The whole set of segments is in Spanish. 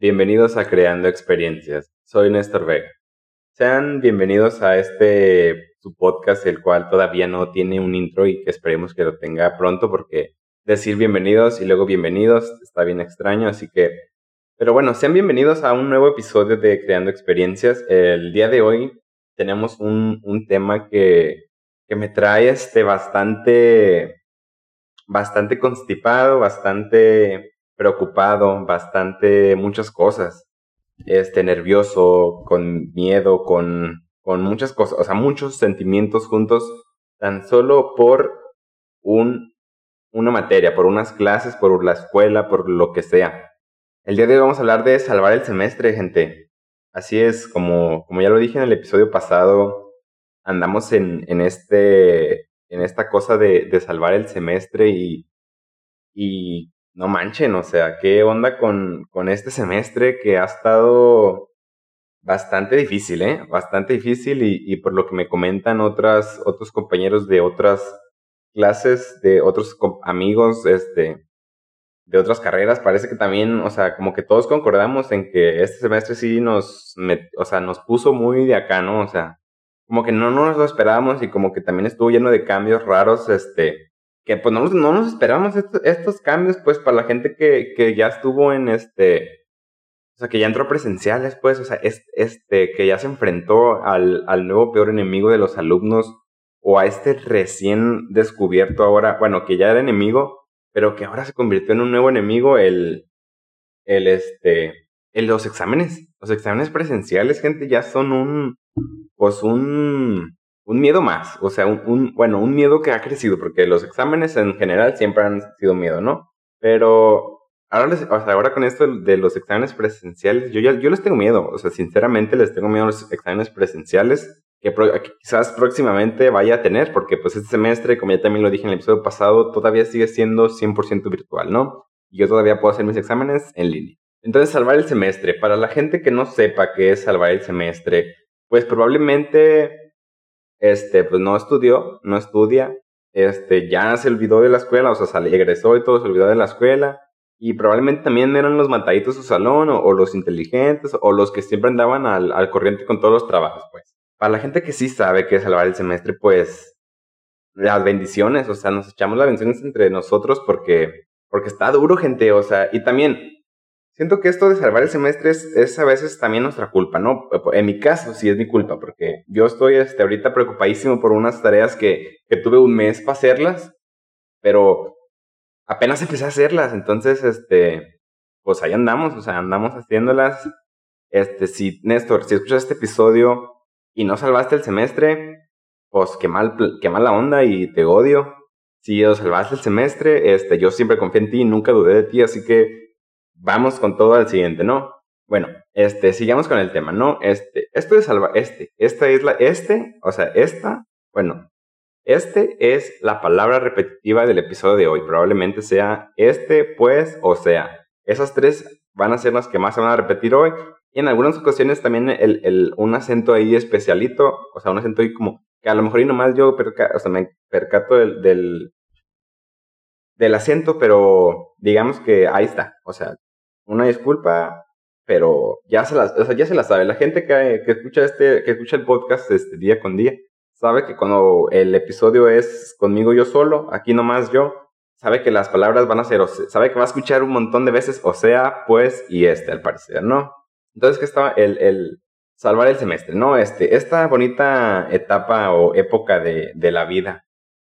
Bienvenidos a Creando Experiencias. Soy Néstor Vega. Sean bienvenidos a este su podcast, el cual todavía no tiene un intro y que esperemos que lo tenga pronto porque decir bienvenidos y luego bienvenidos está bien extraño, así que... Pero bueno, sean bienvenidos a un nuevo episodio de Creando Experiencias. El día de hoy tenemos un, un tema que, que me trae este bastante, bastante constipado, bastante preocupado, bastante muchas cosas. Este, nervioso, con miedo, con, con muchas cosas, o sea, muchos sentimientos juntos, tan solo por un, una materia, por unas clases, por la escuela, por lo que sea. El día de hoy vamos a hablar de salvar el semestre, gente. Así es, como, como ya lo dije en el episodio pasado, andamos en, en, este, en esta cosa de, de salvar el semestre y, y no manchen, o sea, ¿qué onda con, con este semestre que ha estado bastante difícil, ¿eh? Bastante difícil y, por lo que me comentan otras, otros compañeros de otras clases, de otros amigos, este, de otras carreras, parece que también, o sea, como que todos concordamos en que este semestre sí nos, o sea, nos puso muy de acá, ¿no? O sea, como que no nos lo esperábamos y como que también estuvo lleno de cambios raros, este, que pues no, no nos esperábamos estos, cambios, pues para la gente que, que, ya estuvo en este, o sea, que ya entró presenciales, pues, o sea, este, que ya se enfrentó al, al nuevo peor enemigo de los alumnos o a este recién descubierto ahora, bueno, que ya era enemigo, pero que ahora se convirtió en un nuevo enemigo, el, el, este, el, los exámenes, los exámenes presenciales, gente, ya son un, pues un, un miedo más, o sea, un, bueno, un miedo que ha crecido, porque los exámenes en general siempre han sido miedo, ¿no? Pero ahora, o sea, ahora con esto de los exámenes presenciales, yo ya yo les tengo miedo, o sea, sinceramente les tengo miedo a los exámenes presenciales que, quizás próximamente vaya a tener, porque pues este semestre, como ya también lo dije en el episodio pasado, todavía sigue siendo 100% virtual, ¿no? Y yo todavía puedo hacer mis exámenes en línea. Entonces, salvar el semestre. Para la gente que no sepa qué es salvar el semestre, pues probablemente este, pues no estudió, no estudia, este, ya se olvidó de la escuela, o sea, salió, egresó y todo, se olvidó de la escuela, y probablemente también eran los mataditos de su salón, o, los inteligentes, o los que siempre andaban al, al, corriente con todos los trabajos, pues. Para la gente que sí sabe que es salvar el semestre, pues, las bendiciones, o sea, nos echamos las bendiciones entre nosotros porque, porque está duro, gente, o sea, y también, siento que esto de salvar el semestre es, a veces también nuestra culpa, ¿no? En mi caso sí es mi culpa, porque yo estoy este, ahorita preocupadísimo por unas tareas que, que tuve un mes para hacerlas, pero apenas empecé a hacerlas, entonces, este, pues ahí andamos, o sea, andamos haciéndolas. Este, si, Néstor, si escuchas este episodio y no salvaste el semestre, pues qué mal, qué mala onda y te odio. Si lo salvaste el semestre, este, yo siempre confié en ti, nunca dudé de ti, así que vamos con todo al siguiente, ¿no? Bueno, este, sigamos con el tema, ¿no? Este, esto de salvar, este, esta es la, este, o sea, esta, bueno, este es la palabra repetitiva del episodio de hoy. Probablemente sea este, pues, o sea. Esas tres van a ser las que más se van a repetir hoy. Y en algunas ocasiones también el, el, un acento ahí especialito, o sea, un acento ahí como que a lo mejor y nomás yo o sea, me percato del, del, del acento, pero digamos que ahí está. O sea, una disculpa, pero ya se la, o sea, ya se la sabe. La gente que, que, escucha este, que escucha el podcast este, día con día, sabe que cuando el episodio es conmigo yo solo, aquí nomás yo, sabe que las palabras van a ser, sabe que va a escuchar un montón de veces, o sea, pues, y este, al parecer, ¿no? Entonces, que estaba el, el salvar el semestre, ¿no? Este, esta bonita etapa o época de, de la vida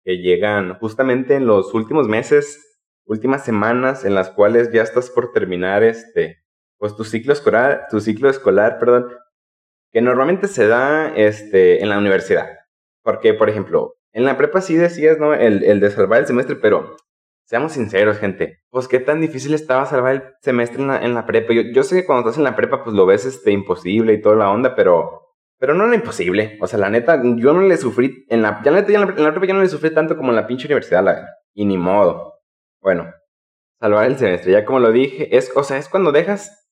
que llegan justamente en los últimos meses últimas semanas en las cuales ya estás por terminar este, pues tu ciclo escolar, tu ciclo escolar, perdón, que normalmente se da este, en la universidad. Porque, por ejemplo, en la prepa sí decías, ¿no? El, el de salvar el semestre, pero seamos sinceros, gente. Pues qué tan difícil estaba salvar el semestre en la, en la prepa. Yo, yo sé que cuando estás en la prepa, pues lo ves este, imposible y toda la onda, pero pero no era imposible. O sea, la neta, yo no le sufrí. En la, ya la neta, la, en la prepa ya no le sufrí tanto como en la pinche universidad, la. Y ni modo. Bueno, salvar el semestre, ya como lo dije, es, o sea, es cuando dejas,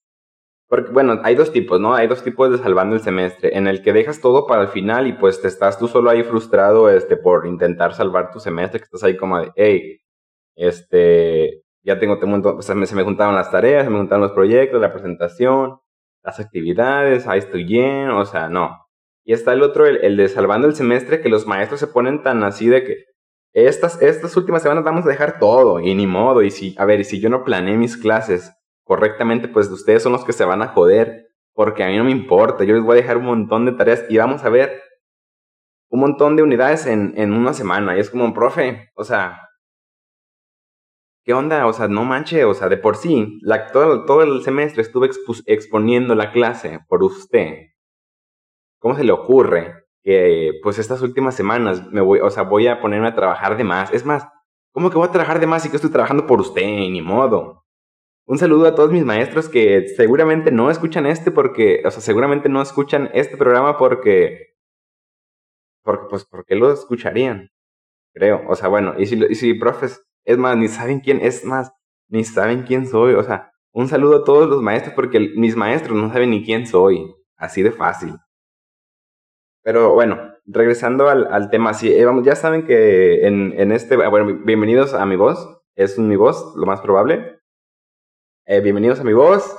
porque bueno, hay dos tipos, ¿no? Hay dos tipos de salvando el semestre, en el que dejas todo para el final y pues te estás tú solo ahí frustrado, este, por intentar salvar tu semestre, que estás ahí como de, hey, este, ya tengo, o sea, se me juntaron las tareas, se me juntaron los proyectos, la presentación, las actividades, ahí estoy lleno, o sea, no. Y está el otro, el, de salvando el semestre, que los maestros se ponen tan así de que estas, estas últimas semanas vamos a dejar todo y ni modo. Y si, a ver, y si yo no planeé mis clases correctamente, pues ustedes son los que se van a joder, porque a mí no me importa. Yo les voy a dejar un montón de tareas y vamos a ver un montón de unidades en, en una semana. Y es como, profe, o sea, ¿qué onda? O sea, no manche, o sea, de por sí, la, todo, todo el semestre estuve exponiendo la clase por usted. ¿Cómo se le ocurre que, pues, estas últimas semanas me voy, o sea, voy a ponerme a trabajar de más? Es más, ¿cómo que voy a trabajar de más si que estoy trabajando por usted? Ni modo. Un saludo a todos mis maestros que seguramente no escuchan este porque, o sea, seguramente no escuchan este programa porque, porque pues, porque lo escucharían, creo. O sea, bueno, y si, y si profes es más, ni saben quién, es más, ni saben quién soy. O sea, un saludo a todos los maestros porque mis maestros no saben ni quién soy. Así de fácil. Pero bueno, regresando al, al tema, sí, eh, vamos, ya saben que en, en, este, bueno, bienvenidos a mi voz, es mi voz, lo más probable. Eh, bienvenidos a mi voz.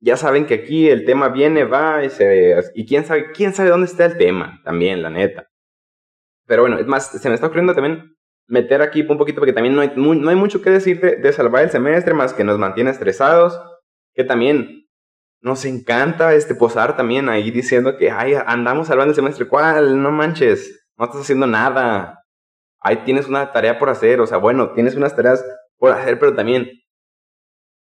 Ya saben que aquí el tema viene, va y se, y quién sabe, quién sabe dónde está el tema, también, la neta. Pero bueno, es más, se me está ocurriendo también meter aquí un poquito, porque también no hay, no hay mucho que decir de, salvar el semestre, más que nos mantiene estresados, que también nos encanta este posar también ahí diciendo que, ay, andamos salvando el semestre, ¿cuál? No manches, no estás haciendo nada. Ahí tienes una tarea por hacer, o sea, bueno, tienes unas tareas por hacer, pero también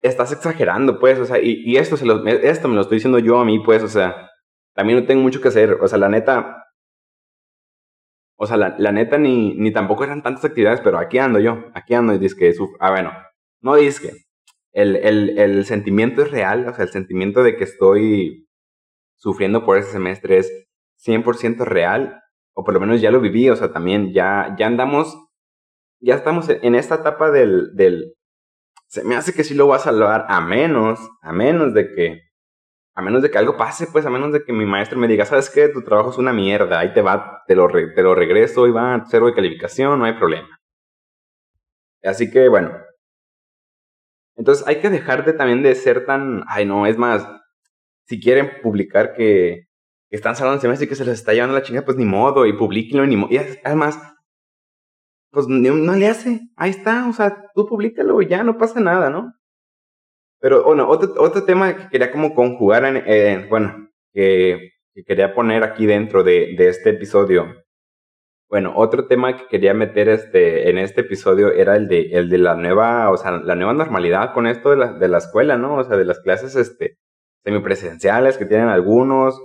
estás exagerando, pues, o sea, y, esto, se lo, esto me lo estoy diciendo yo a mí, pues, o sea, también no tengo mucho que hacer, o sea, la neta, o sea, la, la, neta ni, ni tampoco eran tantas actividades, pero aquí ando yo, aquí ando y que ah, bueno, no disque. El, el, el sentimiento es real, o sea, el sentimiento de que estoy sufriendo por ese semestre es 100% real, o por lo menos ya lo viví, o sea, también ya, ya andamos, ya estamos en esta etapa del, se me hace que sí lo voy a salvar, a menos, a menos de que a menos de que algo pase, pues a menos de que mi maestro me diga, ¿sabes qué? Tu trabajo es una mierda, ahí te va, te lo, te lo regreso y va, cero de calificación, no hay problema. Así que bueno. Entonces hay que dejar de también de ser tan, ay no, es más, si quieren publicar que, están salando el semestre y que se les está llevando la chingada, pues ni modo, y publiquenlo, ni modo. Y además, pues no, le hace, ahí está, o sea, tú públicalo ya, no pasa nada, ¿no? Pero bueno, otro, otro tema que quería como conjugar, en, bueno, que, quería poner aquí dentro de, de, este episodio. Bueno, otro tema que quería meter este, en este episodio era el de, el de la nueva, o sea, la nueva normalidad con esto de la, de la escuela, ¿no? O sea, de las clases este, semipresenciales que tienen algunos,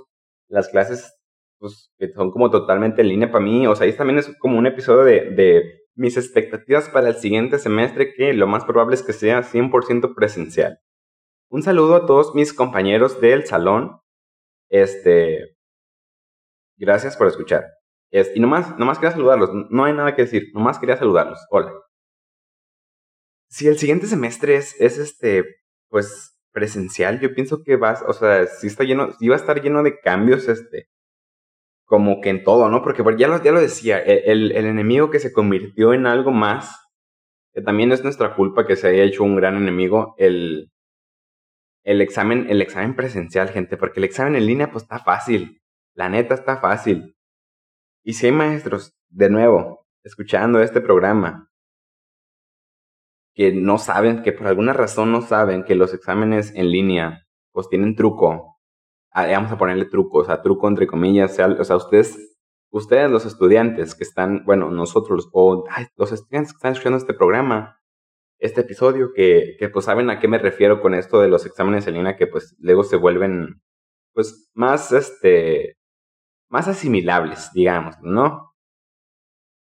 las clases pues, que son como totalmente en línea para mí. O sea, ahí también es como un episodio de, de mis expectativas para el siguiente semestre que lo más probable es que sea 100% presencial. Un saludo a todos mis compañeros del salón. Este, gracias por escuchar. Y nomás, nomás quería saludarlos, no hay nada que decir, nomás quería saludarlos. Hola. Si el siguiente semestre es, es este, pues presencial, yo pienso que vas, o sea, si está lleno, si va a estar lleno de cambios, este, como que en todo, ¿no? Porque ya lo, ya lo decía, e, el, el, enemigo que se convirtió en algo más, que también es nuestra culpa que se haya hecho un gran enemigo, el, el examen, el examen presencial, gente, porque el examen en línea, pues está fácil. La neta está fácil. Y si hay maestros, de nuevo, escuchando este programa, que no saben, que por alguna razón no saben que los exámenes en línea, pues tienen truco, Ah, vamos a ponerle truco, o sea, truco entre comillas, o sea, ustedes, ustedes los estudiantes que están, bueno, nosotros, o los estudiantes que están escuchando este programa, este episodio, que, que pues saben a qué me refiero con esto de los exámenes en línea que pues luego se vuelven, pues, más, este, más asimilables, digamos, ¿no?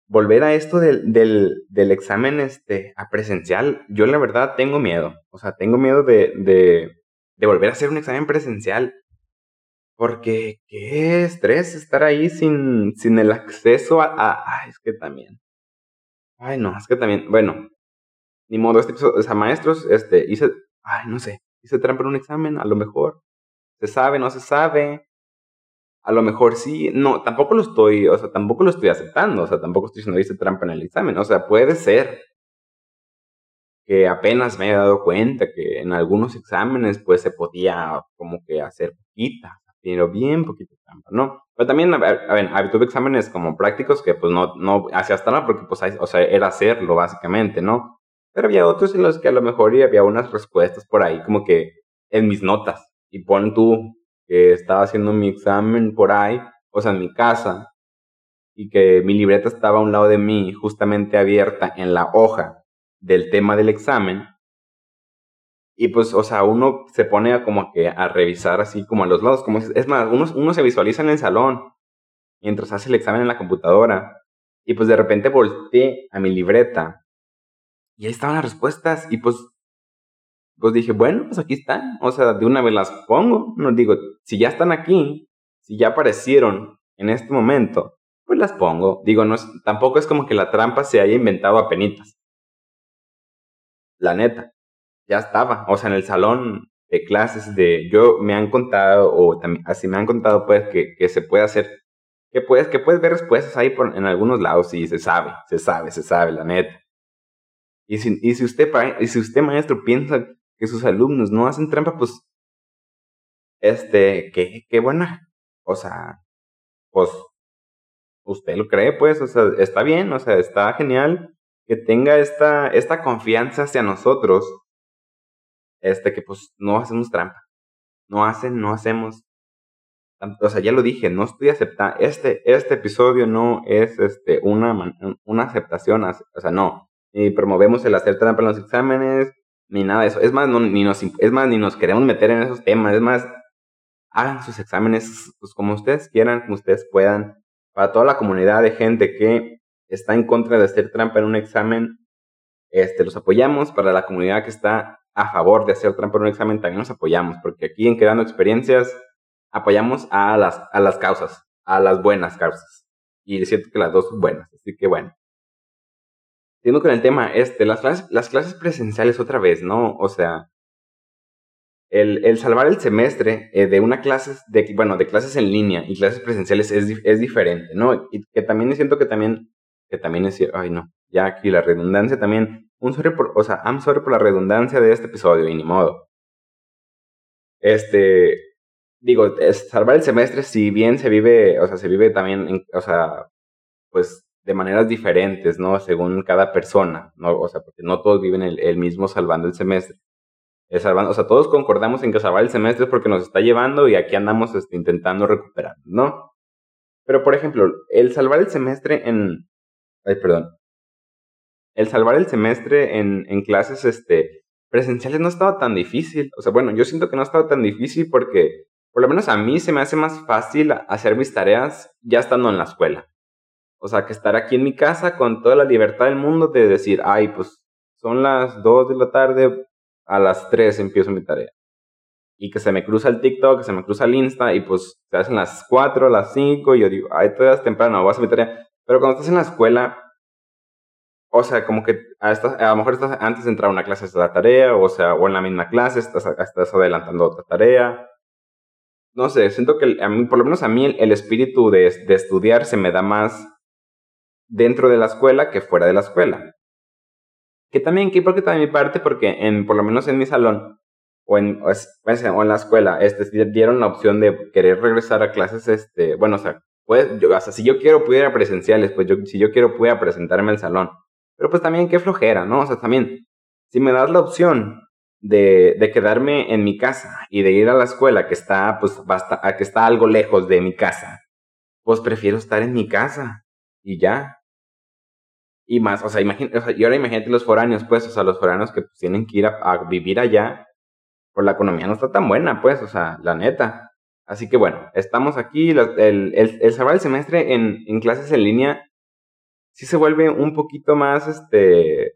Volver a esto del, del, examen este, a presencial, yo la verdad tengo miedo, o sea, tengo miedo de, de, volver a hacer un examen presencial porque qué estrés estar ahí sin, sin el acceso a, Ay, es que también. Ay, no, es que también. Bueno, ni modo, este episodio, o sea, maestros, este, hice. Ay, no sé, hice trampa en un examen, a lo mejor. Se sabe, no se sabe. A lo mejor sí, no, tampoco lo estoy, o sea, tampoco lo estoy aceptando, o sea, tampoco estoy diciendo hice trampa en el examen, o sea, puede ser que apenas me he dado cuenta que en algunos exámenes pues se podía como que hacer poquita, pero bien poquito trampa, ¿no? Pero también, a ver, tuve exámenes como prácticos que pues no, no hacía hasta nada porque pues, o sea, era hacerlo básicamente, ¿no? Pero había otros en los que a lo mejor había unas respuestas por ahí como que en mis notas. Y pon tú que estaba haciendo mi examen por ahí, o sea, en mi casa, y que mi libreta estaba a un lado de mí, justamente abierta en la hoja del tema del examen. Y pues, o sea, uno se pone a como que a revisar así como a los lados. Como, es más, uno, uno se visualiza en el salón mientras hace el examen en la computadora. Y pues de repente volteé a mi libreta y ahí estaban las respuestas. Y pues, pues dije, bueno, pues aquí están. O sea, de una vez las pongo. No digo, si ya están aquí, si ya aparecieron en este momento, pues las pongo. Digo, no tampoco es como que la trampa se haya inventado a penitas. La neta, ya estaba. O sea, en el salón de clases de yo me han contado, o también, así me han contado, pues, que, que se puede hacer, que puedes, que puedes ver respuestas ahí por, en algunos lados y se sabe, se sabe, se sabe, la neta. Y si, y si usted, y si usted, maestro, piensa que sus alumnos no hacen trampa, pues, este, qué, qué buena. O sea, pues usted lo cree, pues, o sea, está bien, o sea, está genial que tenga esta, esta confianza hacia nosotros, este, que pues no hacemos trampa, no hacen, no hacemos, o sea, ya lo dije, no estoy aceptando, este, este episodio no es, este, una, una aceptación, o sea, no, ni promovemos el hacer trampa en los exámenes, ni nada de eso, es más, no, ni nos, es más, ni nos queremos meter en esos temas, es más, hagan sus exámenes, pues como ustedes quieran, como ustedes puedan, para toda la comunidad de gente que está en contra de hacer trampa en un examen, este, los apoyamos. Para la comunidad que está a favor de hacer trampa en un examen, también los apoyamos, porque aquí en Creando Experiencias apoyamos a las, a las causas, a las buenas causas. Y siento que las dos son buenas, así que bueno. Siguiendo con el tema, este, las clases, las clases presenciales otra vez, ¿no? O sea, el, salvar el semestre eh, de una clase, de, bueno, de clases en línea y clases presenciales es, es diferente, ¿no? Y que también siento que también, que también es, ay no, ya aquí la redundancia también, un sorry por, o sea, I'm sorry por la redundancia de este episodio y ni modo. Este, digo, salvar el semestre, si bien se vive, o sea, se vive también, o sea, pues de maneras diferentes, ¿no? Según cada persona, ¿no? O sea, porque no todos viven el mismo salvando el semestre o sea, todos concordamos en que salvar el semestre es porque nos está llevando y aquí andamos este, intentando recuperar, ¿no? Pero, por ejemplo, el salvar el semestre en... Ay, perdón. El salvar el semestre en, en clases este, presenciales no estaba tan difícil. O sea, bueno, yo siento que no estaba tan difícil porque, por lo menos a mí se me hace más fácil hacer mis tareas ya estando en la escuela. O sea, que estar aquí en mi casa con toda la libertad del mundo de decir, ay, pues son las 2 de la tarde, a las 3 empiezo mi tarea. Y que se me cruza el TikTok, que se me cruza el Insta, y pues se hacen las 4, las 5, y yo digo, ay, todavía es temprano, voy a hacer mi tarea. Pero cuando estás en la escuela, o sea, como que a, a lo mejor estás antes de entrar a una clase estás la tarea, o sea, o en la misma clase estás, estás adelantando otra tarea. No sé, siento que a mí, por lo menos a mí el, espíritu de, de, estudiar se me da más dentro de la escuela que fuera de la escuela. Que también, que porque también mi parte, porque en, por lo menos en mi salón, o en, o en la escuela, este, dieron la opción de querer regresar a clases, este, bueno, o sea, pues, o sea, si yo quiero pudiera presenciales, pues yo, si yo quiero pudiera presentarme al salón. Pero pues también qué flojera, ¿no? O sea, también, si me das la opción de, de quedarme en mi casa y de ir a la escuela que está, pues, basta, que está algo lejos de mi casa, pues prefiero estar en mi casa y ya. Y más, o sea, imagínate, o sea, y ahora imagínate los foráneos, pues, o sea, los foráneos que pues, tienen que ir a, vivir allá, por la economía no está tan buena, pues, o sea, la neta. Así que bueno, estamos aquí, el, el, el salvar el semestre en, en clases en línea sí se vuelve un poquito más, este,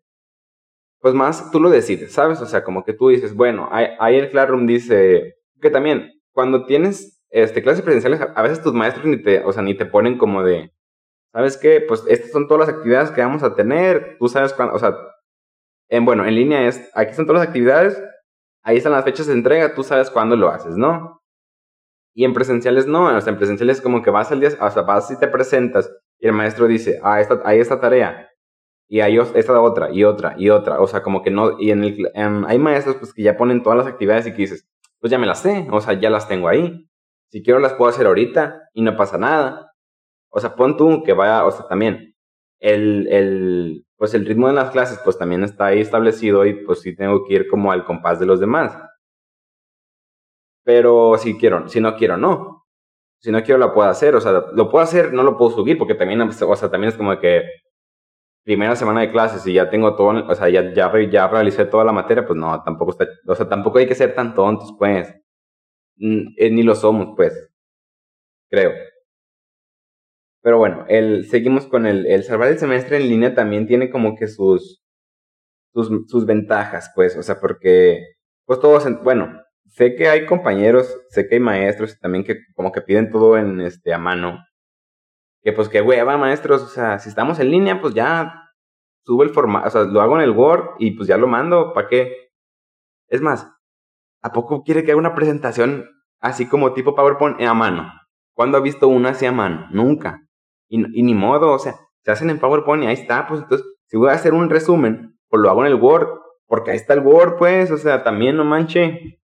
pues más tú lo decides, ¿sabes? O sea, como que tú dices, bueno, ahí, el Classroom dice que también cuando tienes este, clases presenciales, a veces tus maestros ni te, o sea, ni te ponen como de, ¿sabes qué? Pues estas son todas las actividades que vamos a tener. Tú sabes cuándo, o sea, en, bueno, en línea es, aquí están todas las actividades, ahí están las fechas de entrega, tú sabes cuándo lo haces, ¿no? Y en presenciales no, o sea, en presenciales como que vas al día, o sea, vas y te presentas y el maestro dice, ah, esta, hay esta tarea. y hay esta otra, y otra, y otra. O sea, como que no, y en el, hay maestros pues que ya ponen todas las actividades y que dices, pues ya me las sé, o sea, ya las tengo ahí. Si quiero las puedo hacer ahorita y no pasa nada. O sea, pon tú que vaya, o sea, también el, el, pues el ritmo de las clases pues también está ahí establecido y pues sí tengo que ir como al compás de los demás. Pero si quiero, si no quiero, no. Si no quiero, la puedo hacer. O sea, lo puedo hacer, no lo puedo subir porque también, o sea, también es como que primera semana de clases y ya tengo todo, o sea, ya, ya, ya realicé toda la materia, pues no, tampoco está, o sea, tampoco hay que ser tan tontos, pues. Eh, ni lo somos, pues. Creo. Pero bueno, el, seguimos con el, el salvar el semestre en línea también tiene como que sus, sus, sus ventajas, pues, o sea, porque, pues todos, bueno, sé que hay compañeros, sé que hay maestros también que como que piden todo en, este, a mano, que pues que hueva, maestros, o sea, si estamos en línea, pues ya subo el formato, o sea, lo hago en el Word y pues ya lo mando, ¿para qué? Es más, ¿a poco quiere que haga una presentación así como tipo PowerPoint a mano? ¿Cuándo ha visto una así a mano? Nunca. Y, ni modo, o sea, se hacen en PowerPoint y ahí está, pues entonces, si voy a hacer un resumen, pues lo hago en el Word, porque ahí está el Word, pues, o sea, también no manche.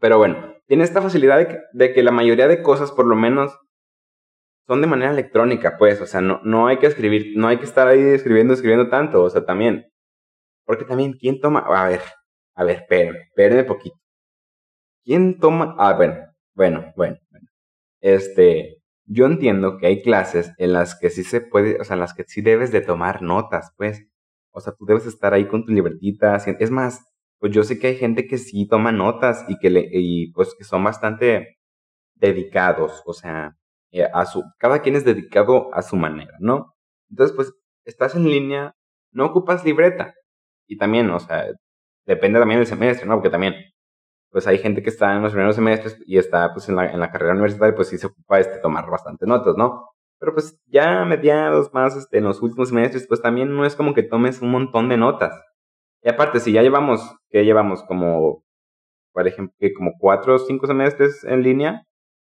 Pero bueno, tiene esta facilidad de que, la mayoría de cosas, por lo menos, son de manera electrónica, pues, o sea, no, no hay que escribir, no hay que estar ahí escribiendo, escribiendo tanto, o sea, también. Porque también, ¿quién toma? A ver, a ver, espérenme, espérenme poquito. ¿Quién toma? Ah, bueno, bueno, bueno, bueno. Este, yo entiendo que hay clases en las que sí se puede, o sea, en las que sí debes de tomar notas, pues. O sea, tú debes estar ahí con tu libretita. Es más, pues yo sé que hay gente que sí toma notas y que le, y pues que son bastante dedicados, o sea, eh, a su, cada quien es dedicado a su manera, ¿no? Entonces, pues, estás en línea, no ocupas libreta. Y también, o sea, depende también del semestre, ¿no? Porque también, pues hay gente que está en los primeros semestres y está, pues, en la, en la carrera universitaria, pues sí se ocupa, este, tomar bastante notas, ¿no? Pero pues ya a mediados más, este, en los últimos semestres, pues también no es como que tomes un montón de notas. Y aparte, si ya llevamos, que llevamos como, por ejemplo, que como cuatro o cinco semestres en línea,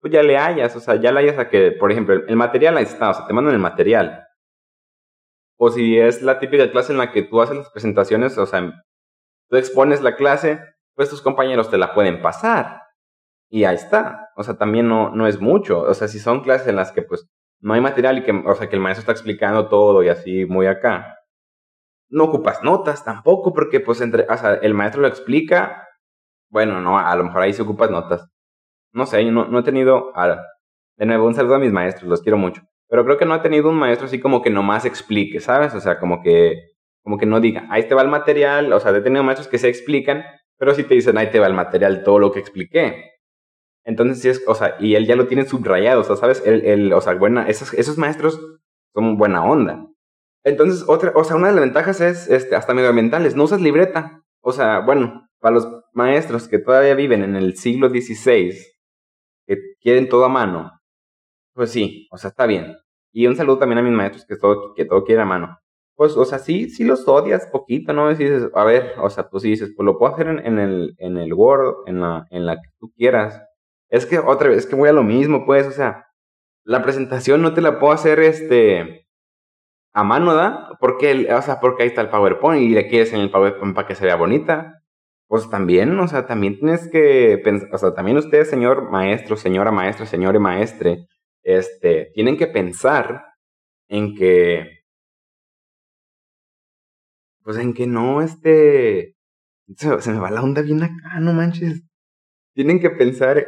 pues ya le hayas, o sea, ya le hayas a que, por ejemplo, el material ahí está, o sea, te mandan el material. O si es la típica clase en la que tú haces las presentaciones, o sea, tú expones la clase, pues tus compañeros te la pueden pasar. Y ahí está. O sea, también no, no es mucho. O sea, si son clases en las que pues no hay material y que, o sea, que el maestro está explicando todo y así muy acá. No ocupas notas tampoco porque pues entre, o sea, el maestro lo explica. Bueno, no, a lo mejor ahí se ocupas notas no sé, no, no he tenido, de nuevo, un saludo a mis maestros, los quiero mucho, pero creo que no he tenido un maestro así como que nomás explique, ¿sabes? O sea, como que, como que no diga, ahí te va el material, o sea, he tenido maestros que se explican, pero sí te dicen, ahí te va el material, todo lo que expliqué. Entonces, sí es, o sea, y él ya lo tiene subrayado, o sea, ¿sabes? El, o sea, buena, esos, esos maestros son buena onda. Entonces, otra, o sea, una de las ventajas es, este, hasta medioambientales, no usas libreta. O sea, bueno, para los maestros que todavía viven en el siglo XVI, que quieren todo a mano, pues sí, o sea, está bien. Y un saludo también a mis maestros que todo, que todo quiere a mano. Pues, o sea, sí, sí los odias poquito, ¿no? Y dices, a ver, o sea, pues dices, pues lo puedo hacer en, el, en el Word, en la, en la que tú quieras. Es que otra vez, es que voy a lo mismo, pues, o sea, la presentación no te la puedo hacer, este, a mano, ¿da? Porque, o sea, porque ahí está el PowerPoint y le quieres en el PowerPoint para que se vea bonita pues también, o sea, también tienes que pensar, o sea, también ustedes, señor maestro, señora maestra, señor y maestre, este, tienen que pensar en que, pues en que no, este, se, me va la onda bien acá, no manches. Tienen que pensar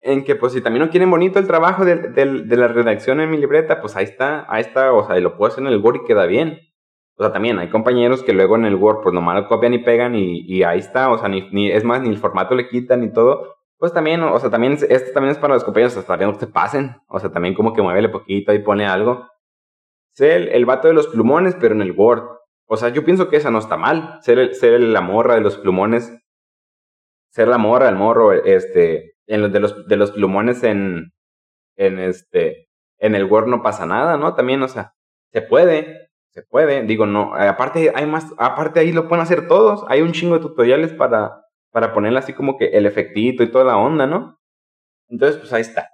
en que, pues, si también no quieren bonito el trabajo de, de la redacción en mi libreta, pues ahí está, ahí está, o sea, y lo puedo hacer en el Word y queda bien. O sea, también hay compañeros que luego en el Word, pues nomás lo copian y pegan y, ahí está. O sea, ni, ni, es más, ni el formato le quitan ni todo. Pues también, o sea, también, este también es para los compañeros, hasta bien que se pasen. O sea, también como que muévele poquito y pone algo. Sé el, el, vato de los plumones, pero en el Word. O sea, yo pienso que esa no está mal. Ser, ser la morra de los plumones. Ser la morra, el morro, este, en de los, de los plumones en, en este, en el Word no pasa nada, ¿no? También, o sea, se puede se puede, digo, no, aparte hay más, aparte ahí lo pueden hacer todos, hay un chingo de tutoriales para, para ponerle así como que el efectito y toda la onda, ¿no? Entonces, pues ahí está.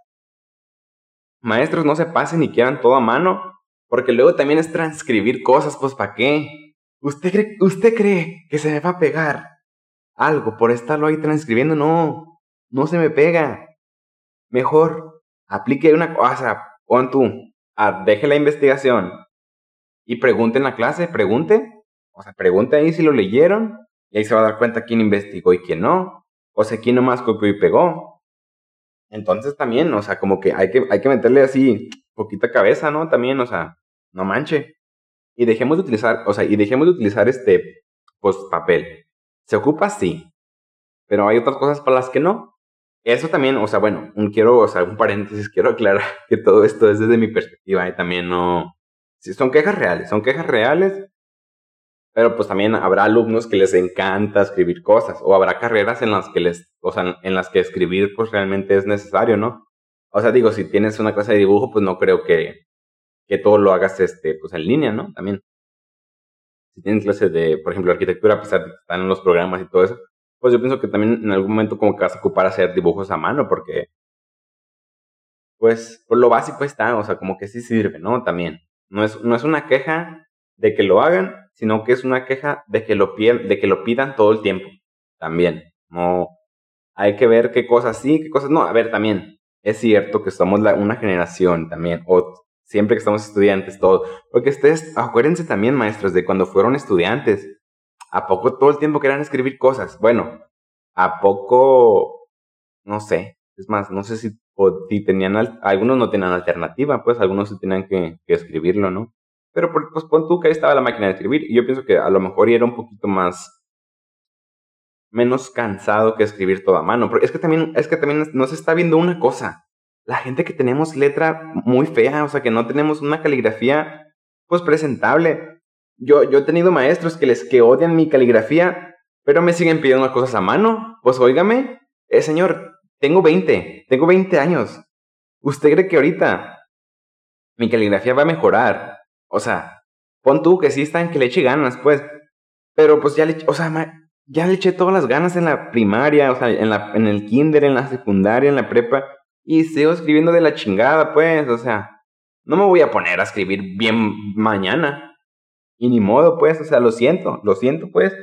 Maestros, no se pasen y quieran todo a mano, porque luego también es transcribir cosas, pues ¿para qué? ¿Usted cree, ¿Usted cree que se me va a pegar algo por estarlo ahí transcribiendo? No, no se me pega. Mejor aplique una cosa, pon tú, deje la investigación y pregunte en la clase, pregunte. O sea, pregunte ahí si lo leyeron y ahí se va a dar cuenta quién investigó y quién no. O sea, quién nomás copió y pegó. Entonces también, o sea, como que hay que, hay que meterle así poquita cabeza, ¿no? También, o sea, no manche. Y dejemos de utilizar, o sea, y dejemos de utilizar este, pues, papel. Se ocupa, sí. Pero hay otras cosas para las que no. Eso también, o sea, bueno, quiero, o sea, un paréntesis, quiero aclarar que todo esto es desde mi perspectiva y también no... Sí, son quejas reales, son quejas reales, pero pues también habrá alumnos que les encanta escribir cosas o habrá carreras en las que les, o sea, en las que escribir pues realmente es necesario, ¿no? O sea, digo, si tienes una clase de dibujo, pues no creo que, que todo lo hagas este, pues en línea, ¿no? También. Si tienes clases de, por ejemplo, arquitectura, a pesar de que están en los programas y todo eso, pues yo pienso que también en algún momento como que vas a ocupar hacer dibujos a mano, porque pues por lo básico está, o sea, como que sí sirve, ¿no? También. No es, no es una queja de que lo hagan, sino que es una queja de que lo, de que lo pidan todo el tiempo. También. No, hay que ver qué cosas sí, qué cosas no. A ver, también, es cierto que somos una generación también, o siempre que estamos estudiantes, todos. Porque ustedes, acuérdense también, maestros, de cuando fueron estudiantes. ¿A poco todo el tiempo querían escribir cosas? Bueno, ¿a poco, no sé, es más, no sé si, si tenían, algunos no tenían alternativa, pues algunos sí tenían que, escribirlo, ¿no? Pero pues pon tú que ahí estaba la máquina de escribir y yo pienso que a lo mejor era un poquito más menos cansado que escribir todo a mano. Porque es que también, es que también nos está viendo una cosa. La gente que tenemos letra muy fea, o sea, que no tenemos una caligrafía, pues presentable. Yo, yo he tenido maestros que les que odian mi caligrafía, pero me siguen pidiendo cosas a mano. Pues óigame, eh, señor, tengo 20, tengo 20 años. ¿Usted cree que ahorita mi caligrafía va a mejorar o sea, pon tú que sí está en que le eche ganas, pues. Pero pues ya le, o sea, ya le eché todas las ganas en la primaria, o sea, en, la, en el kinder, en la secundaria, en la prepa. Y sigo escribiendo de la chingada, pues. O sea, no me voy a poner a escribir bien mañana. Y ni modo, pues. O sea, lo siento, lo siento, pues.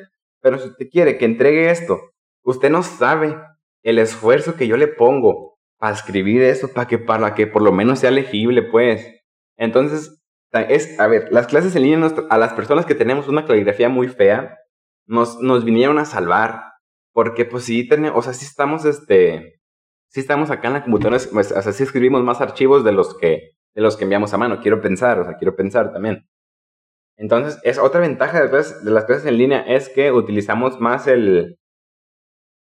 Pero si usted quiere que entregue esto, usted no sabe el esfuerzo que yo le pongo para escribir eso, para que, para que por lo menos sea legible, pues. Entonces, es, a ver, las clases en línea a las personas que tenemos una caligrafía muy fea, nos, nos vinieron a salvar. Porque pues sí tenemos, o sea, sí estamos, este, sí estamos acá en la computadora, pues, o sea, sí escribimos más archivos de los que, de los que enviamos a mano. Quiero pensar, o sea, quiero pensar también. Entonces, es otra ventaja de, de las clases en línea es que utilizamos más el,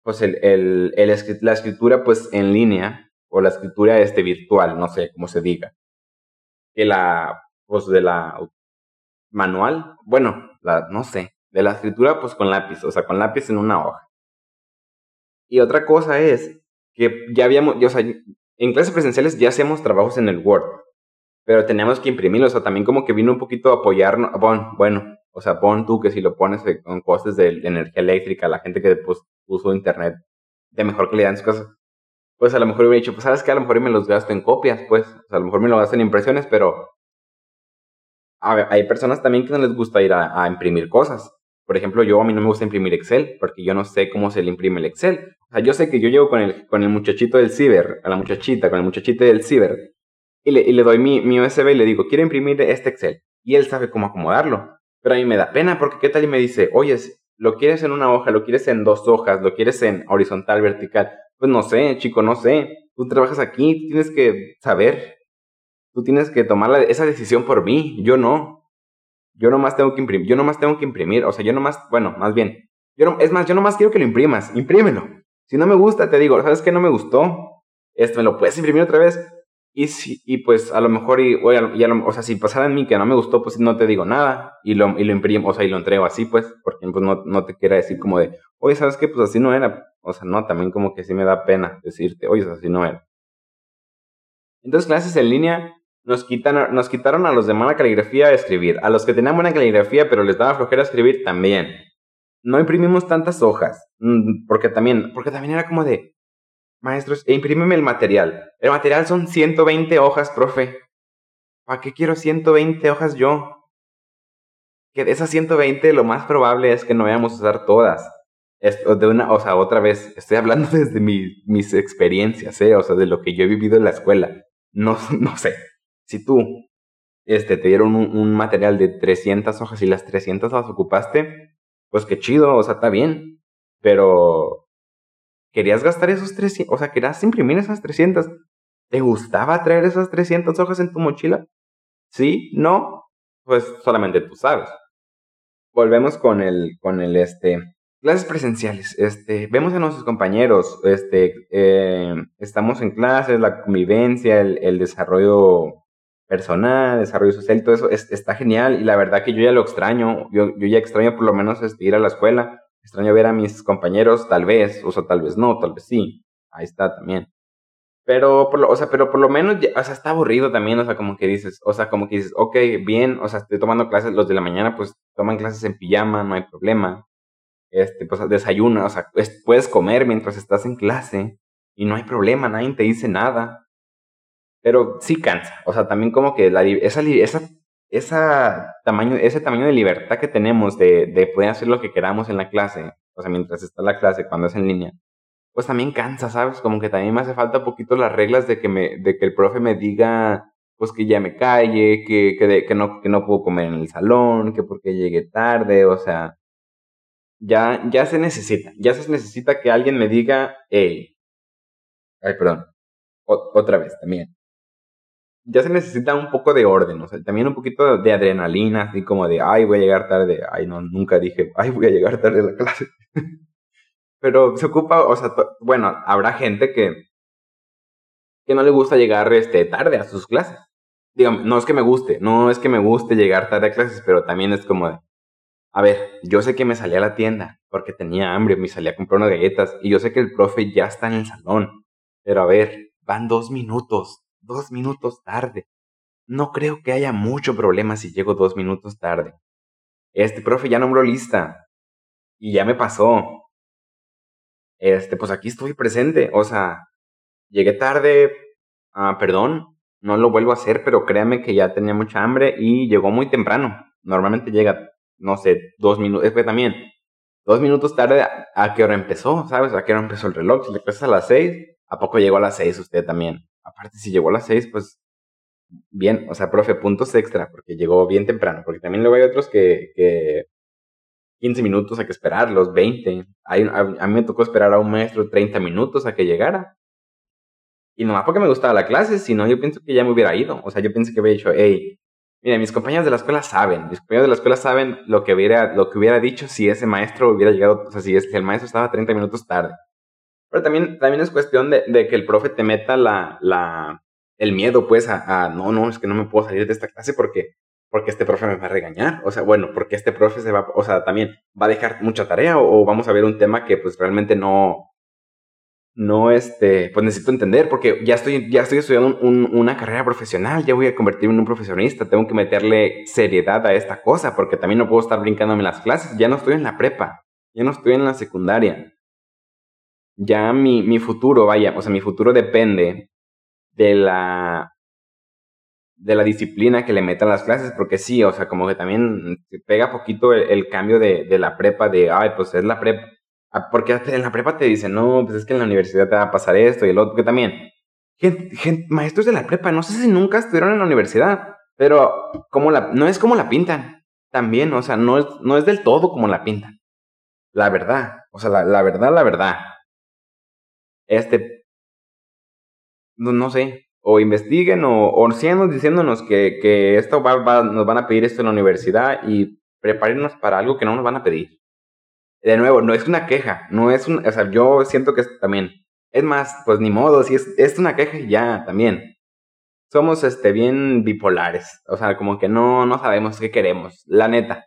pues el, el, el, la escritura pues en línea o la escritura este virtual, no sé cómo se diga, que la pues de la manual, bueno, la, no sé, de la escritura pues con lápiz, o sea, con lápiz en una hoja. Y otra cosa es que ya habíamos, o sea, en clases presenciales ya hacemos trabajos en el Word, pero teníamos que imprimirlos, o sea, también como que vino un poquito a apoyarnos, bueno, bueno, o sea, pon tú que si lo pones con costes de, energía eléctrica, la gente que pues puso internet de mejor calidad en sus casas, pues a lo mejor hubiera dicho, pues sabes que a lo mejor me los gasto en copias, pues, o sea, a lo mejor me lo gasto en impresiones, pero hay personas también que no les gusta ir a, imprimir cosas. Por ejemplo, yo a mí no me gusta imprimir Excel porque yo no sé cómo se le imprime el Excel. O sea, yo sé que yo llego con el, con el muchachito del ciber, a la muchachita, con el muchachito del ciber, y le, y le doy mi, mi USB y le digo, quiero imprimir este Excel. Y él sabe cómo acomodarlo. Pero a mí me da pena porque qué tal y me dice, oye, lo quieres en una hoja, lo quieres en dos hojas, lo quieres en horizontal, vertical. Pues no sé, chico, no sé. Tú trabajas aquí, tienes que saber Tú tienes que tomar esa decisión por mí, yo no. Yo nomás tengo que imprimir, yo nomás tengo que imprimir, o sea, yo nomás, bueno, más bien, yo no, es más, yo nomás quiero que lo imprimas, imprímelo. Si no me gusta, te digo, ¿sabes qué no me gustó? Esto me lo puedes imprimir otra vez. Y, si, y pues a lo mejor, y, o, sea, si pasara en mí que no me gustó, pues no te digo nada y lo, y lo imprimo, o sea, y lo entrego así, pues, porque pues no, no te quiera decir como de, oye, ¿sabes qué? Pues así no era. O sea, no, también como que sí me da pena decirte, oye, así no era. Entonces, clases en línea, nos, quitan, nos quitaron a los de mala caligrafía escribir. A los que tenían buena caligrafía, pero les daba flojera escribir, también. No imprimimos tantas hojas. Mm, porque también, porque también era como de, maestros, e imprímeme el material. El material son 120 hojas, profe. ¿Para qué quiero 120 hojas yo? que de esas 120 lo más probable es que no vayamos a usar todas. de una, o sea, otra vez, estoy hablando desde mis experiencias, ¿eh? o sea, de lo que yo he vivido en la escuela. No, no sé, si tú este, te dieron un, un, material de 300 hojas y las 300 las ocupaste, pues qué chido, o sea, está bien. Pero, ¿querías gastar esos 300? O sea, ¿querías imprimir esas 300? ¿Te gustaba traer esas 300 hojas en tu mochila? ¿Sí? ¿No? Pues solamente tú sabes. Volvemos con el, con el, este, clases presenciales. Este, vemos a nuestros compañeros, este, eh, estamos en clases, la convivencia, el, el desarrollo personal, desarrollo social, todo eso está genial y la verdad que yo ya lo extraño, yo, yo ya extraño por lo menos este, ir a la escuela, extraño ver a mis compañeros, tal vez, o sea, tal vez no, tal vez sí, ahí está también. Pero por lo, o sea, pero por lo menos, o sea, está aburrido también, o sea, como que dices, o sea, como que dices, ok, bien, o sea, estoy tomando clases, los de la mañana, pues toman clases en pijama, no hay problema. Este, pues desayuna, o sea, puedes comer mientras estás en clase y no hay problema, nadie te dice nada. Pero sí cansa. O sea, también como que la, esa, esa, esa tamaño, ese tamaño de libertad que tenemos de, de poder hacer lo que queramos en la clase, o sea, mientras está la clase, cuando es en línea, pues también cansa, ¿sabes? Como que también me hace falta un poquito las reglas de que, me, de que el profe me diga, pues que ya me calle, que, que, que, no, que no puedo comer en el salón, que porque llegué tarde, o sea, ya, ya se necesita, ya se necesita que alguien me diga, hey, ay, perdón, otra vez también, ya se necesita un poco de orden, o sea, también un poquito de adrenalina, así como de, ay, voy a llegar tarde, ay, no, nunca dije, ay, voy a llegar tarde a la clase. Pero se ocupa, o sea, bueno, habrá gente que, que no le gusta llegar este, tarde a sus clases. Digamos, no es que me guste, no es que me guste llegar tarde a clases, pero también es como a ver, yo sé que me salí a la tienda porque tenía hambre, me salí a comprar unas galletas y yo sé que el profe ya está en el salón, pero a ver, van dos minutos, dos minutos tarde. No creo que haya mucho problema si llego dos minutos tarde. Este profe ya nombró lista. Y ya me pasó. Este, pues aquí estoy presente. O sea, llegué tarde. Ah, perdón. No lo vuelvo a hacer, pero créame que ya tenía mucha hambre y llegó muy temprano. Normalmente llega, no sé, dos minutos. Es que también, dos minutos tarde, ¿a, qué hora empezó? ¿Sabes? ¿A qué hora empezó el reloj? Si le empiezas a las seis, ¿a poco llegó a las seis usted también? Aparte si llegó a las 6, pues bien, o sea, profe, puntos extra, porque llegó bien temprano, porque también luego hay otros que, que 15 minutos hay que esperar, los 20. Hay, a, mí me tocó esperar a un maestro 30 minutos a que llegara. Y nomás porque me gustaba la clase, si no, yo pienso que ya me hubiera ido. O sea, yo pienso que hubiera dicho, hey, mira, mis compañeros de la escuela saben, mis compañeros de la escuela saben lo que hubiera, lo que hubiera dicho si ese maestro hubiera llegado, o sea, si, si el maestro estaba 30 minutos tarde. Pero también, también es cuestión de, de, que el profe te meta la, la, el miedo, pues, a, no, no, es que no me puedo salir de esta clase porque, porque este profe me va a regañar. O sea, bueno, porque este profe se va, o sea, también va a dejar mucha tarea o, vamos a ver un tema que pues realmente no, no, este, pues necesito entender porque ya estoy, ya estoy estudiando un, una carrera profesional, ya voy a convertirme en un profesionista, tengo que meterle seriedad a esta cosa porque también no puedo estar brincándome las clases, ya no estoy en la prepa, ya no estoy en la secundaria ya mi, mi futuro, vaya, o sea, mi futuro depende de la de la disciplina que le metan las clases, porque sí, o sea, como que también pega poquito el, cambio de, de, la prepa, de, ay, pues es la prepa, ah, porque en la prepa te dicen, no, pues es que en la universidad te va a pasar esto y el otro, que también, gente, maestros de la prepa, no sé si nunca estuvieron en la universidad, pero como la, no es como la pintan, también, o sea, no es, no es del todo como la pintan, la verdad, o sea, la, la verdad, la verdad este, no, sé, o investiguen o, o diciéndonos que, que esto va, nos van a pedir esto en la universidad y prepárenos para algo que no nos van a pedir. De nuevo, no es una queja, no es un, o sea, yo siento que es, también, es más, pues ni modo, si es, es una queja ya, también. Somos, este, bien bipolares, o sea, como que no, no sabemos qué queremos, la neta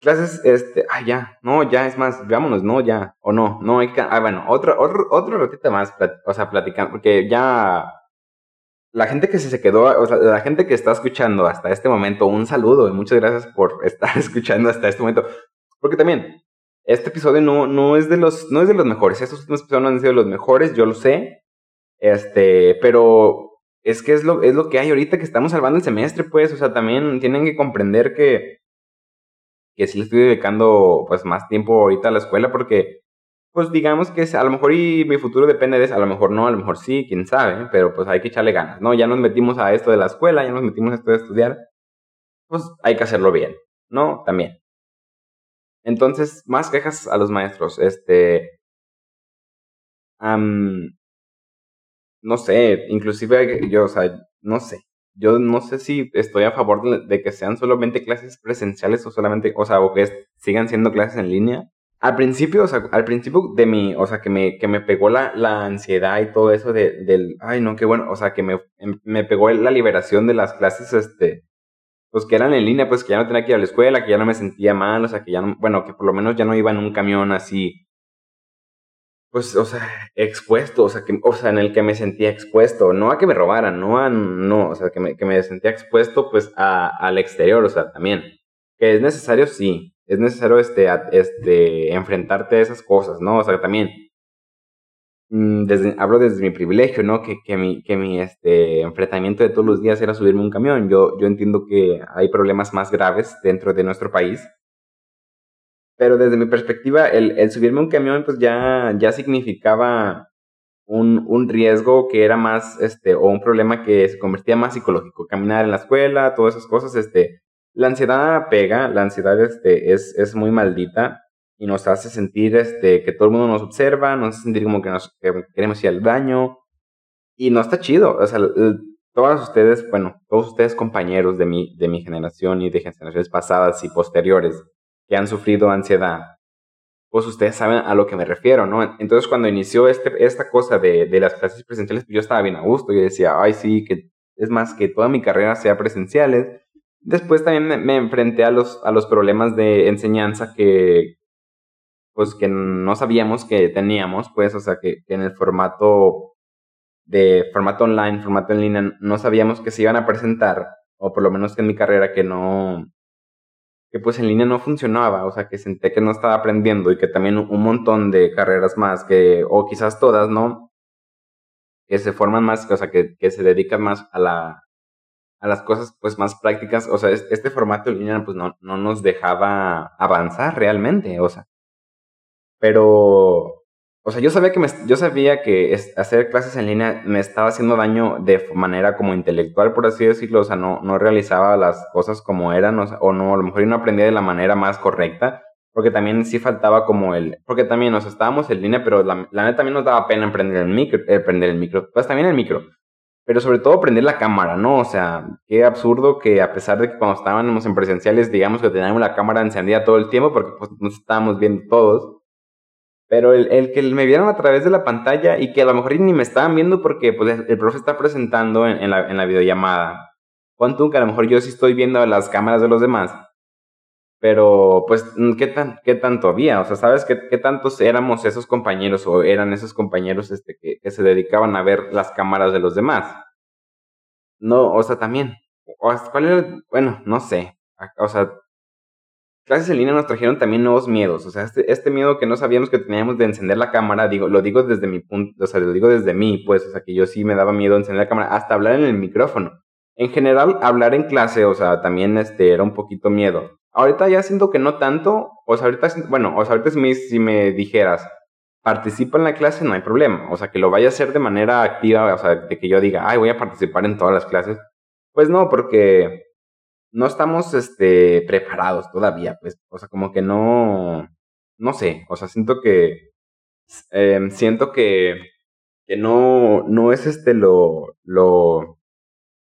clases, este, ah, ya, no, ya, es más, vámonos, no, ya, o no, no hay que, ah, bueno, otro, otro, otro ratito más, o sea, platicando, porque ya la gente que se quedó, o sea, la gente que está escuchando hasta este momento, un saludo y muchas gracias por estar escuchando hasta este momento, porque también, este episodio no, no es de los, no es de los mejores, estos últimos episodios no han sido los mejores, yo lo sé, este, pero es que es lo, es lo que hay ahorita que estamos salvando el semestre, pues, o sea, también tienen que comprender que que sí le estoy dedicando pues más tiempo ahorita a la escuela porque pues digamos que a lo mejor y mi futuro depende de eso, a lo mejor no, a lo mejor sí, quién sabe, pero pues hay que echarle ganas, ¿no? Ya nos metimos a esto de la escuela, ya nos metimos a esto de estudiar, pues hay que hacerlo bien, ¿no? También. Entonces, más quejas a los maestros, este... no sé, inclusive yo, o sea, no sé, yo no sé si estoy a favor de, que sean solamente clases presenciales o solamente, o sea, o que sigan siendo clases en línea. Al principio, o sea, al principio de mi, o sea, que me, que me pegó la, la ansiedad y todo eso de, del, ay, no, qué bueno, o sea, que me, em, me pegó la liberación de las clases, este, pues que eran en línea, pues que ya no tenía que ir a la escuela, que ya no me sentía mal, o sea, que ya no, bueno, que por lo menos ya no iba en un camión así, pues, o sea, expuesto, o sea, que, o sea, en el que me sentía expuesto, no a que me robaran, no a, no, o sea, que me, que me sentía expuesto, pues, a, al exterior, o sea, también, que es necesario, sí, es necesario este, este, enfrentarte a esas cosas, ¿no? O sea, también, mm, desde, hablo desde mi privilegio, ¿no? Que, que, mi, que mi este, enfrentamiento de todos los días era subirme un camión. Yo, yo entiendo que hay problemas más graves dentro de nuestro país, pero desde mi perspectiva, el, el subirme un camión, pues ya, ya significaba un, un, riesgo que era más, este, o un problema que se convertía más psicológico. Caminar en la escuela, todas esas cosas, este, la ansiedad pega, la ansiedad este, es, es muy maldita y nos hace sentir este, que todo el mundo nos observa, nos hace sentir como que, nos, queremos ir al baño y no está chido. O sea, todos ustedes, bueno, todos ustedes compañeros de mi, de mi generación y de generaciones pasadas y posteriores que han sufrido ansiedad, pues ustedes saben a lo que me refiero, ¿no? Entonces cuando inició este, esta cosa de, las clases presenciales, yo estaba bien a gusto, yo decía, ay sí, que es más que toda mi carrera sea presenciales Después también me, enfrenté a los, a los problemas de enseñanza que, pues, que no sabíamos que teníamos, pues, o sea, que, en el formato de formato online, formato en línea, no sabíamos que se iban a presentar, o por lo menos que en mi carrera que no, que pues en línea no funcionaba, o sea, que senté que no estaba aprendiendo y que también un montón de carreras más, que, o quizás todas, ¿no? Que se forman más, o sea, que, que se dedican más a la, a las cosas pues más prácticas, o sea, este formato en línea pues no, no nos dejaba avanzar realmente, o sea. Pero, o sea, yo sabía que, me, yo sabía que hacer clases en línea me estaba haciendo daño de manera como intelectual, por así decirlo, o sea, no, no realizaba las cosas como eran, o, o no, a lo mejor yo no aprendía de la manera más correcta, porque también sí faltaba como el, porque también, o sea, estábamos en línea, pero la, la neta también nos daba pena emprender el micro, eh, prender el micro, pues también el micro, pero sobre todo prender la cámara, ¿no? O sea, qué absurdo que a pesar de que cuando estábamos en presenciales, digamos que teníamos la cámara encendida todo el tiempo porque pues nos estábamos viendo todos, pero el, el, que me vieron a través de la pantalla y que a lo mejor ni me estaban viendo porque pues, el profe está presentando en, la, en la videollamada. Cuánto que a lo mejor yo sí estoy viendo las cámaras de los demás pero, pues, mm, ¿qué, tan, qué tanto había? O sea, ¿sabes qué, qué tantos éramos esos compañeros o eran esos compañeros este, que, que, se dedicaban a ver las cámaras de los demás? No, o sea, también. ¿Cuál era? Bueno, no sé. O sea, clases en línea nos trajeron también nuevos miedos. O sea, este, este miedo que no sabíamos que teníamos de encender la cámara, digo, lo digo desde mi punto, o sea, lo digo desde mí, pues, o sea, que yo sí me daba miedo encender la cámara, hasta hablar en el micrófono. En general, hablar en clase, o sea, también este, era un poquito miedo. Ahorita ya siento que no tanto, o sea, ahorita, bueno, o sea, ahorita si me, si me dijeras, participa en la clase, no hay problema, o sea, que lo vaya a hacer de manera activa, o sea, de que yo diga, ay, voy a participar en todas las clases, pues no, porque no estamos, este, preparados todavía, pues, o sea, como que no, no sé, o sea, siento que, eh, siento que, que no, no es este lo, lo,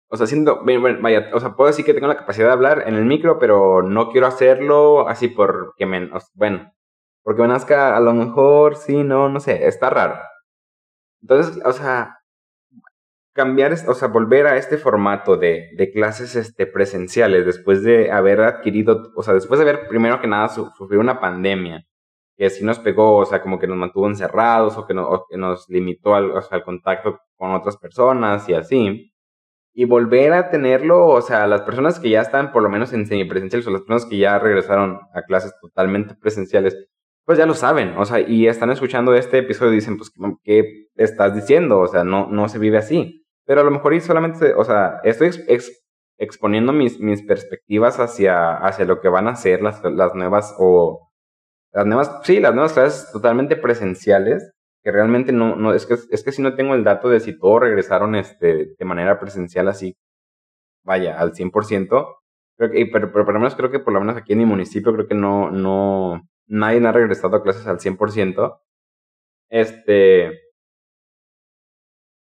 o sea, siendo, vaya, o sea, puedo decir que tengo la capacidad de hablar en el micro, pero no quiero hacerlo así porque me, bueno, porque me nazca a lo mejor, sí, no, no sé, está raro. Entonces, o sea, cambiar, o sea, volver a este formato de, de clases este, presenciales después de haber adquirido, o sea, después de haber primero que nada sufrido una pandemia, que sí nos pegó, o sea, como que nos mantuvo encerrados o que, no, que nos limitó al, o sea, al contacto con otras personas y así y volver a tenerlo, o sea, las personas que ya están por lo menos en semipresenciales o las personas que ya regresaron a clases totalmente presenciales, pues ya lo saben, o sea, y están escuchando este episodio y dicen, pues, ¿qué estás diciendo? O sea, no, no se vive así. Pero a lo mejor y solamente, o sea, estoy exponiendo mis, mis perspectivas hacia, hacia lo que van a ser las, las nuevas o las nuevas, sí, las nuevas clases totalmente presenciales, que realmente no, no es que, es que si no tengo el dato de si todos regresaron este, de manera presencial así, vaya, al 100%, creo pero, pero por lo menos creo que por lo menos aquí en mi municipio creo que no, no, nadie ha regresado a clases al 100%. Este,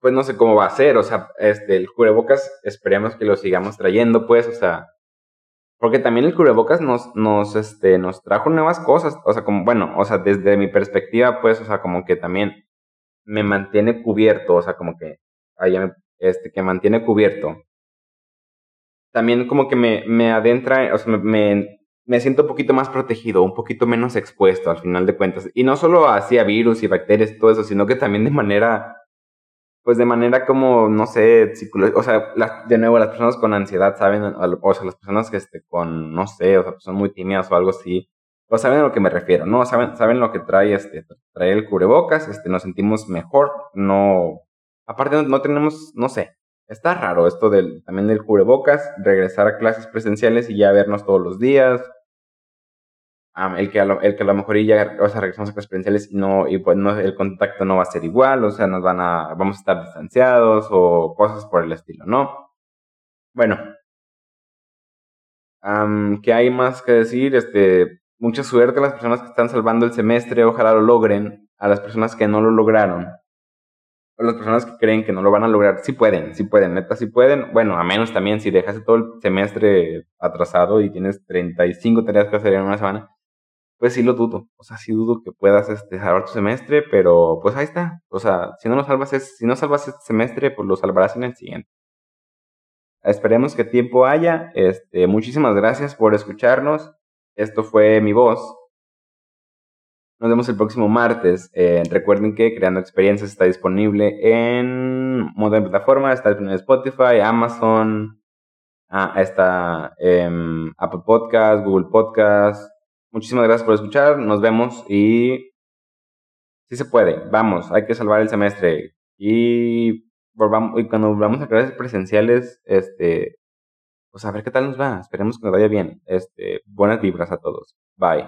pues no sé cómo va a ser, o sea, este, el cubrebocas esperemos que lo sigamos trayendo, pues, o sea, porque también el cubrebocas nos, nos, este, nos trajo nuevas cosas, o sea, como, bueno, o sea, desde mi perspectiva, pues, o sea, como que también me mantiene cubierto, o sea, como que, este, que mantiene cubierto. También como que me, me adentra, o sea, me, me siento un poquito más protegido, un poquito menos expuesto al final de cuentas. Y no solo hacia virus y bacterias todo eso, sino que también de manera pues de manera como, no sé, o sea, de nuevo, las personas con ansiedad saben, o sea, las personas que este, con, no sé, o sea, son muy tímidas o algo así, pues saben a lo que me refiero, ¿no? Saben, saben lo que trae, este, trae el cubrebocas, este, nos sentimos mejor, no, aparte no, tenemos, no sé, está raro esto del, también del cubrebocas, regresar a clases presenciales y ya vernos todos los días, el, que a lo, el que a lo mejor ya, o sea, regresamos a experienciales y no, y pues no, el contacto no va a ser igual, o sea, nos van a, vamos a estar distanciados o cosas por el estilo, ¿no? Bueno. ¿Qué hay más que decir? Este, mucha suerte a las personas que están salvando el semestre, ojalá lo logren. A las personas que no lo lograron, o las personas que creen que no lo van a lograr, sí pueden, sí pueden, neta, sí pueden. Bueno, a menos también si dejaste todo el semestre atrasado y tienes 35 tareas que hacer en una semana, pues sí lo dudo. O sea, sí dudo que puedas este, salvar tu semestre, pero pues ahí está. O sea, si no lo salvas, si no salvas este semestre, pues lo salvarás en el siguiente. Esperemos que tiempo haya. Este, muchísimas gracias por escucharnos. Esto fue mi voz. Nos vemos el próximo martes. Eh, recuerden que Creando Experiencias está disponible en moderna plataforma. Está disponible en Spotify, Amazon, ah, está en Apple Podcast, Google Podcast, Muchísimas gracias por escuchar, nos vemos y sí se puede, vamos, hay que salvar el semestre. Y, cuando volvamos a clases presenciales, este, pues a ver qué tal nos va, esperemos que nos vaya bien, este, buenas vibras a todos, bye.